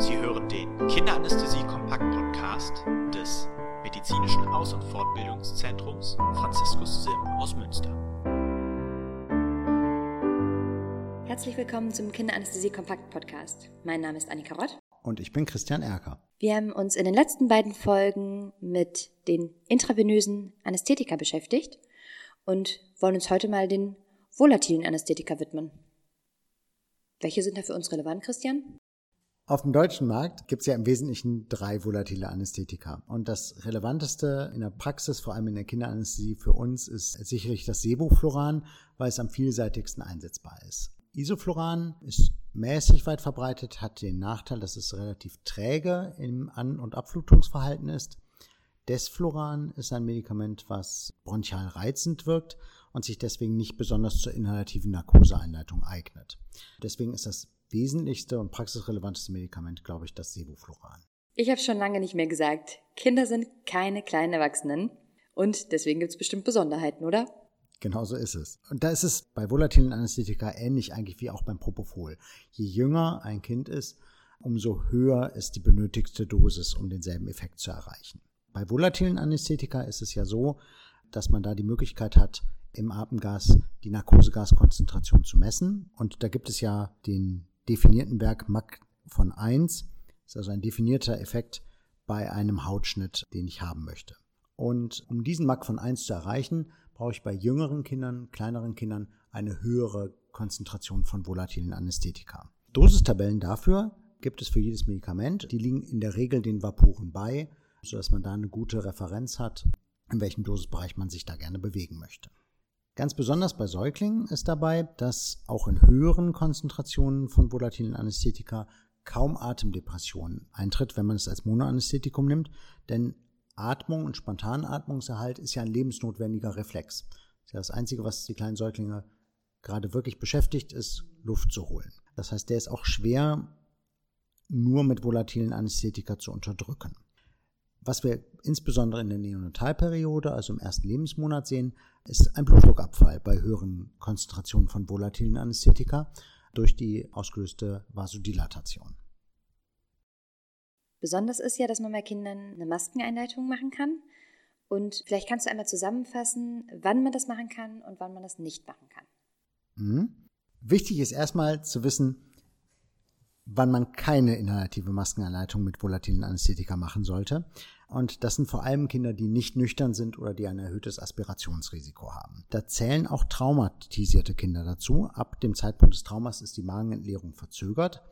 Sie hören den Kinderanästhesie-Kompakt-Podcast des Medizinischen Aus- und Fortbildungszentrums Franziskus Sim aus Münster. Herzlich willkommen zum Kinderanästhesie-Kompakt-Podcast. Mein Name ist Annika Rott. Und ich bin Christian Erker. Wir haben uns in den letzten beiden Folgen mit den intravenösen Anästhetika beschäftigt und wollen uns heute mal den volatilen Anästhetika widmen. Welche sind da für uns relevant, Christian? Auf dem deutschen Markt gibt es ja im Wesentlichen drei volatile Anästhetika. Und das Relevanteste in der Praxis, vor allem in der Kinderanästhesie für uns, ist sicherlich das Sevofluran, weil es am vielseitigsten einsetzbar ist. Isofluran ist mäßig weit verbreitet, hat den Nachteil, dass es relativ träge im An- und Abflutungsverhalten ist. Desfluran ist ein Medikament, was bronchial reizend wirkt und sich deswegen nicht besonders zur inhalativen Narkoseeinleitung eignet. Deswegen ist das wesentlichste und praxisrelevanteste Medikament, glaube ich, das Sevofluran. Ich habe schon lange nicht mehr gesagt, Kinder sind keine kleinen Erwachsenen und deswegen gibt es bestimmt Besonderheiten, oder? Genau so ist es. Und da ist es bei volatilen Anästhetika ähnlich eigentlich wie auch beim Propofol. Je jünger ein Kind ist, umso höher ist die benötigte Dosis, um denselben Effekt zu erreichen. Bei volatilen Anästhetika ist es ja so, dass man da die Möglichkeit hat, im Atemgas die Narkosegaskonzentration zu messen. Und da gibt es ja den definierten Werk MAC von 1. Das ist also ein definierter Effekt bei einem Hautschnitt, den ich haben möchte. Und um diesen MAC von 1 zu erreichen, brauche ich bei jüngeren Kindern, kleineren Kindern eine höhere Konzentration von volatilen Anästhetika. Dosistabellen dafür gibt es für jedes Medikament. Die liegen in der Regel den Vaporen bei, sodass man da eine gute Referenz hat, in welchem Dosisbereich man sich da gerne bewegen möchte. Ganz besonders bei Säuglingen ist dabei, dass auch in höheren Konzentrationen von volatilen Anästhetika kaum Atemdepression eintritt, wenn man es als Monoanästhetikum nimmt, denn Atmung und Spontanatmungserhalt ist ja ein lebensnotwendiger Reflex. Das, ist ja das Einzige, was die kleinen Säuglinge gerade wirklich beschäftigt, ist Luft zu holen. Das heißt, der ist auch schwer nur mit volatilen Anästhetika zu unterdrücken. Was wir insbesondere in der Neonatalperiode, also im ersten Lebensmonat sehen, ist ein Blutdruckabfall bei höheren Konzentrationen von volatilen Anästhetika durch die ausgelöste Vasodilatation. Besonders ist ja, dass man bei Kindern eine Maskeneinleitung machen kann. Und vielleicht kannst du einmal zusammenfassen, wann man das machen kann und wann man das nicht machen kann. Mhm. Wichtig ist erstmal zu wissen, wann man keine inhalative Maskeneinleitung mit volatilen Anästhetika machen sollte. Und das sind vor allem Kinder, die nicht nüchtern sind oder die ein erhöhtes Aspirationsrisiko haben. Da zählen auch traumatisierte Kinder dazu. Ab dem Zeitpunkt des Traumas ist die Magenentleerung verzögert.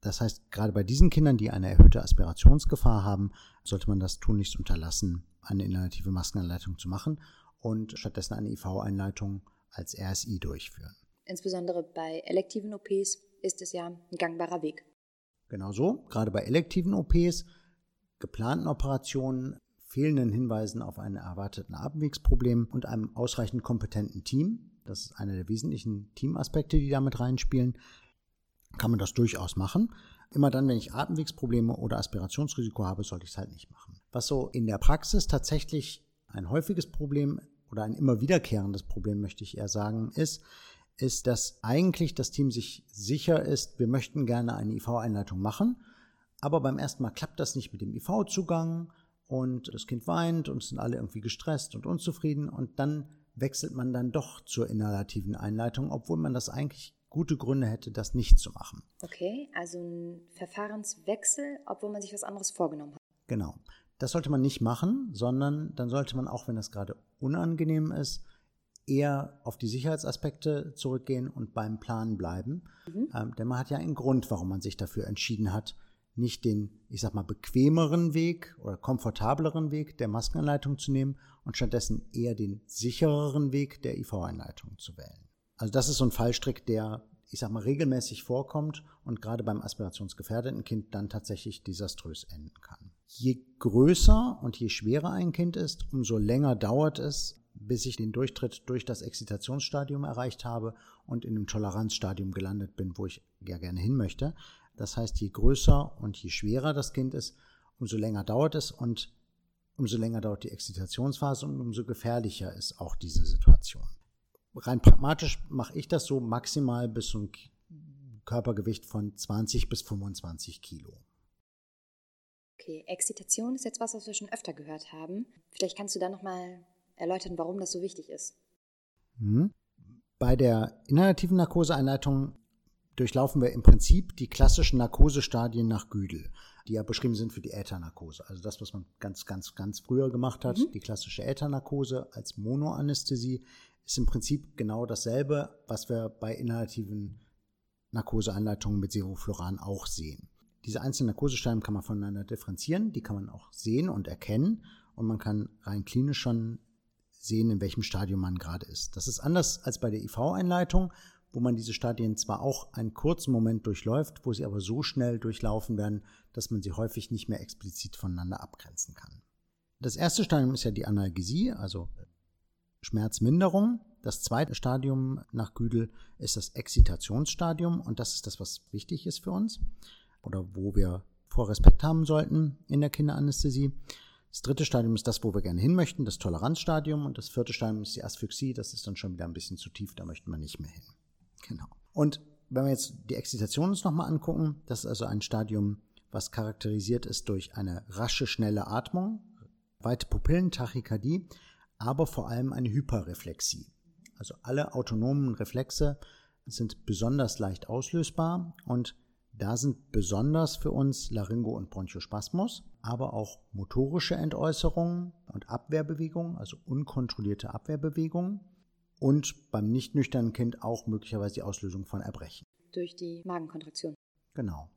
Das heißt, gerade bei diesen Kindern, die eine erhöhte Aspirationsgefahr haben, sollte man das tunlichst unterlassen, eine inhalative Maskeneinleitung zu machen und stattdessen eine IV-Einleitung als RSI durchführen. Insbesondere bei elektiven OPs ist es ja ein gangbarer Weg. Genau so, gerade bei elektiven OPs, geplanten Operationen, fehlenden Hinweisen auf einen erwarteten Atemwegsproblem und einem ausreichend kompetenten Team, das ist einer der wesentlichen Teamaspekte, die damit reinspielen, kann man das durchaus machen. Immer dann, wenn ich Atemwegsprobleme oder Aspirationsrisiko habe, sollte ich es halt nicht machen. Was so in der Praxis tatsächlich ein häufiges Problem oder ein immer wiederkehrendes Problem, möchte ich eher sagen, ist, ist, dass eigentlich das Team sich sicher ist, wir möchten gerne eine IV-Einleitung machen, aber beim ersten Mal klappt das nicht mit dem IV-Zugang und das Kind weint und sind alle irgendwie gestresst und unzufrieden und dann wechselt man dann doch zur inhalativen Einleitung, obwohl man das eigentlich gute Gründe hätte, das nicht zu machen. Okay, also ein Verfahrenswechsel, obwohl man sich was anderes vorgenommen hat. Genau. Das sollte man nicht machen, sondern dann sollte man auch, wenn das gerade unangenehm ist, eher auf die Sicherheitsaspekte zurückgehen und beim Plan bleiben. Mhm. Ähm, denn man hat ja einen Grund, warum man sich dafür entschieden hat, nicht den, ich sag mal, bequemeren Weg oder komfortableren Weg der Maskeneinleitung zu nehmen und stattdessen eher den sichereren Weg der IV-Einleitung zu wählen. Also das ist so ein Fallstrick, der, ich sag mal, regelmäßig vorkommt und gerade beim aspirationsgefährdeten Kind dann tatsächlich desaströs enden kann. Je größer und je schwerer ein Kind ist, umso länger dauert es, bis ich den Durchtritt durch das Exzitationsstadium erreicht habe und in dem Toleranzstadium gelandet bin, wo ich ja gerne hin möchte. Das heißt, je größer und je schwerer das Kind ist, umso länger dauert es und umso länger dauert die Exzitationsphase und umso gefährlicher ist auch diese Situation. Rein pragmatisch mache ich das so maximal bis zum Körpergewicht von 20 bis 25 Kilo. Okay, Exzitation ist jetzt was, was wir schon öfter gehört haben. Vielleicht kannst du da nochmal erläutern, warum das so wichtig ist. Hm. Bei der inhalativen Narkoseeinleitung durchlaufen wir im Prinzip die klassischen Narkosestadien nach Güdel, die ja beschrieben sind für die Äthernarkose. Also das, was man ganz, ganz, ganz früher gemacht hat, mhm. die klassische Äthernarkose als Monoanästhesie, ist im Prinzip genau dasselbe, was wir bei inhalativen Narkoseeinleitungen mit Sevofluran auch sehen. Diese einzelnen Narkosestadien kann man voneinander differenzieren, die kann man auch sehen und erkennen und man kann rein klinisch schon sehen, in welchem Stadium man gerade ist. Das ist anders als bei der IV-Einleitung, wo man diese Stadien zwar auch einen kurzen Moment durchläuft, wo sie aber so schnell durchlaufen werden, dass man sie häufig nicht mehr explizit voneinander abgrenzen kann. Das erste Stadium ist ja die Analgesie, also Schmerzminderung. Das zweite Stadium nach Güdel ist das Exzitationsstadium und das ist das, was wichtig ist für uns oder wo wir vor Respekt haben sollten in der Kinderanästhesie. Das dritte Stadium ist das, wo wir gerne hin möchten, das Toleranzstadium. Und das vierte Stadium ist die Asphyxie. Das ist dann schon wieder ein bisschen zu tief, da möchten wir nicht mehr hin. Genau. Und wenn wir jetzt die Exzitation uns nochmal angucken, das ist also ein Stadium, was charakterisiert ist durch eine rasche, schnelle Atmung, weite Pupillen, Tachykardie, aber vor allem eine Hyperreflexie. Also alle autonomen Reflexe sind besonders leicht auslösbar und da sind besonders für uns Laryngo- und Bronchospasmus, aber auch motorische Entäußerungen und Abwehrbewegungen, also unkontrollierte Abwehrbewegungen und beim nicht nüchternen Kind auch möglicherweise die Auslösung von Erbrechen. Durch die Magenkontraktion. Genau.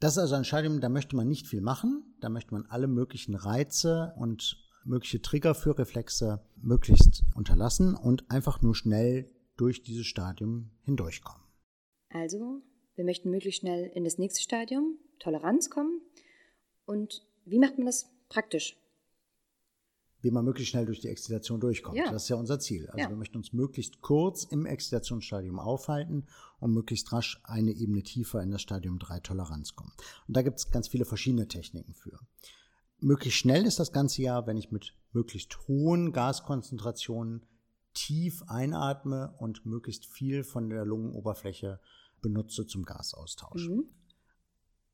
Das ist also ein Stadium, da möchte man nicht viel machen, da möchte man alle möglichen Reize und mögliche Trigger für Reflexe möglichst unterlassen und einfach nur schnell durch dieses Stadium hindurchkommen. Also wir möchten möglichst schnell in das nächste Stadium, Toleranz kommen. Und wie macht man das praktisch? Wie man möglichst schnell durch die Exzitation durchkommt. Ja. Das ist ja unser Ziel. Also ja. wir möchten uns möglichst kurz im Exzitationsstadium aufhalten und möglichst rasch eine Ebene tiefer in das Stadium 3 Toleranz kommen. Und da gibt es ganz viele verschiedene Techniken für. Möglichst schnell ist das ganze ja, wenn ich mit möglichst hohen Gaskonzentrationen tief einatme und möglichst viel von der Lungenoberfläche benutze zum Gasaustausch. Mhm.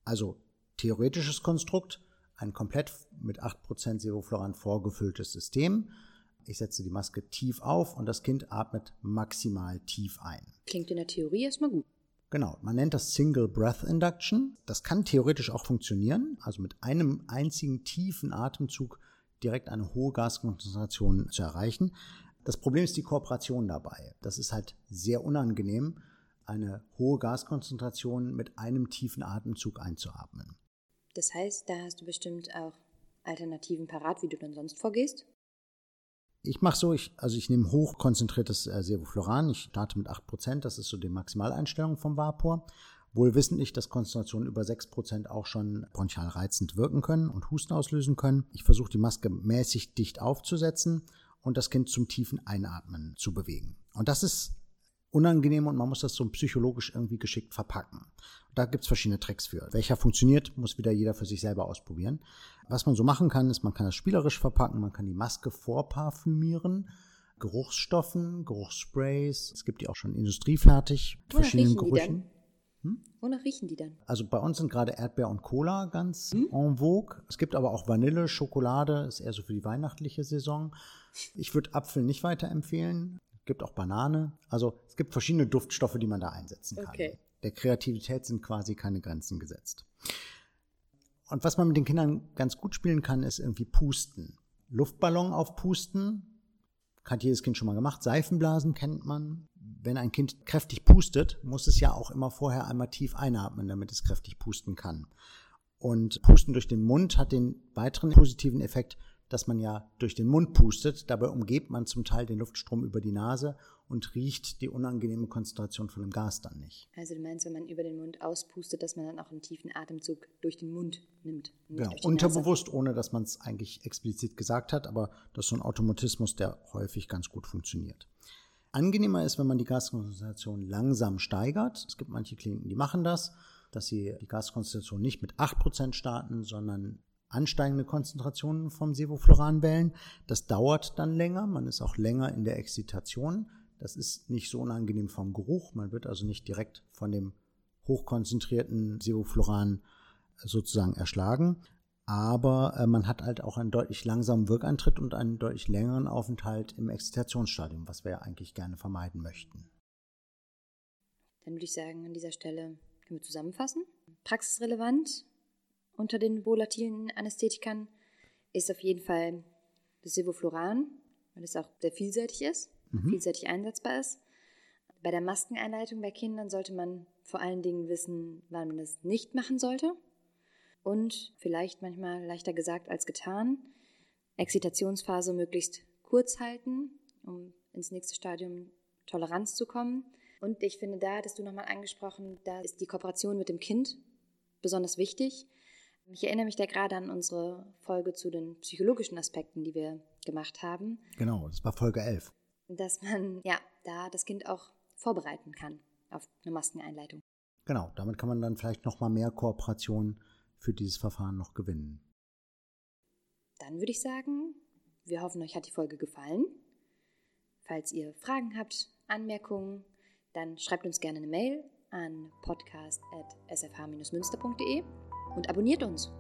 Also theoretisches Konstrukt, ein komplett mit 8% Sevofluran vorgefülltes System. Ich setze die Maske tief auf und das Kind atmet maximal tief ein. Klingt in der Theorie erstmal gut. Genau, man nennt das Single Breath Induction. Das kann theoretisch auch funktionieren, also mit einem einzigen tiefen Atemzug direkt eine hohe Gaskonzentration zu erreichen. Das Problem ist die Kooperation dabei. Das ist halt sehr unangenehm, eine hohe Gaskonzentration mit einem tiefen Atemzug einzuatmen. Das heißt, da hast du bestimmt auch Alternativen parat, wie du dann sonst vorgehst? Ich mache so, ich, also ich nehme hochkonzentriertes äh, Sevofluran, ich starte mit 8%, das ist so die Maximaleinstellung vom Vapor. Wohl wissentlich, dass Konzentrationen über 6% auch schon bronchial reizend wirken können und Husten auslösen können. Ich versuche die Maske mäßig dicht aufzusetzen und das Kind zum tiefen Einatmen zu bewegen. Und das ist unangenehm und man muss das so psychologisch irgendwie geschickt verpacken. Da gibt es verschiedene Tricks für. Welcher funktioniert, muss wieder jeder für sich selber ausprobieren. Was man so machen kann, ist, man kann das spielerisch verpacken, man kann die Maske vorparfümieren, Geruchsstoffen, Geruchssprays. Es gibt die auch schon industriefertig, mit verschiedenen Gerüchen. Hm? Wonach riechen die dann? Also bei uns sind gerade Erdbeer und Cola ganz hm? en vogue. Es gibt aber auch Vanille, Schokolade, ist eher so für die weihnachtliche Saison. Ich würde Apfel nicht weiterempfehlen gibt auch Banane. Also es gibt verschiedene Duftstoffe, die man da einsetzen kann. Okay. Der Kreativität sind quasi keine Grenzen gesetzt. Und was man mit den Kindern ganz gut spielen kann, ist irgendwie Pusten. Luftballon aufpusten, hat jedes Kind schon mal gemacht. Seifenblasen kennt man. Wenn ein Kind kräftig pustet, muss es ja auch immer vorher einmal tief einatmen, damit es kräftig pusten kann. Und Pusten durch den Mund hat den weiteren positiven Effekt, dass man ja durch den Mund pustet. Dabei umgeht man zum Teil den Luftstrom über die Nase und riecht die unangenehme Konzentration von dem Gas dann nicht. Also du meinst, wenn man über den Mund auspustet, dass man dann auch einen tiefen Atemzug durch den Mund nimmt? Genau, unterbewusst, Nase. ohne dass man es eigentlich explizit gesagt hat, aber das ist so ein Automatismus, der häufig ganz gut funktioniert. Angenehmer ist, wenn man die Gaskonzentration langsam steigert. Es gibt manche Kliniken, die machen das, dass sie die Gaskonzentration nicht mit 8% starten, sondern ansteigende Konzentrationen vom Sevofluran wählen. Das dauert dann länger, man ist auch länger in der Exzitation. Das ist nicht so unangenehm vom Geruch, man wird also nicht direkt von dem hochkonzentrierten Sevofluran sozusagen erschlagen. aber äh, man hat halt auch einen deutlich langsamen Wirkantritt und einen deutlich längeren Aufenthalt im Exzitationsstadium, was wir ja eigentlich gerne vermeiden möchten. Dann würde ich sagen, an dieser Stelle können wir zusammenfassen. Praxisrelevant unter den volatilen Anästhetikern ist auf jeden Fall das Sevofluran, weil es auch sehr vielseitig ist, mhm. vielseitig einsetzbar ist. Bei der Maskeneinleitung bei Kindern sollte man vor allen Dingen wissen, wann man es nicht machen sollte. Und vielleicht manchmal leichter gesagt als getan, Exzitationsphase möglichst kurz halten, um ins nächste Stadium Toleranz zu kommen. Und ich finde, da hattest du nochmal angesprochen, da ist die Kooperation mit dem Kind besonders wichtig. Ich erinnere mich da gerade an unsere Folge zu den psychologischen Aspekten, die wir gemacht haben. Genau, das war Folge 11. Dass man ja da das Kind auch vorbereiten kann auf eine Maskeneinleitung. Genau, damit kann man dann vielleicht nochmal mehr Kooperation für dieses Verfahren noch gewinnen. Dann würde ich sagen, wir hoffen, euch hat die Folge gefallen. Falls ihr Fragen habt, Anmerkungen, dann schreibt uns gerne eine Mail an podcast.sfh-münster.de und abonniert uns.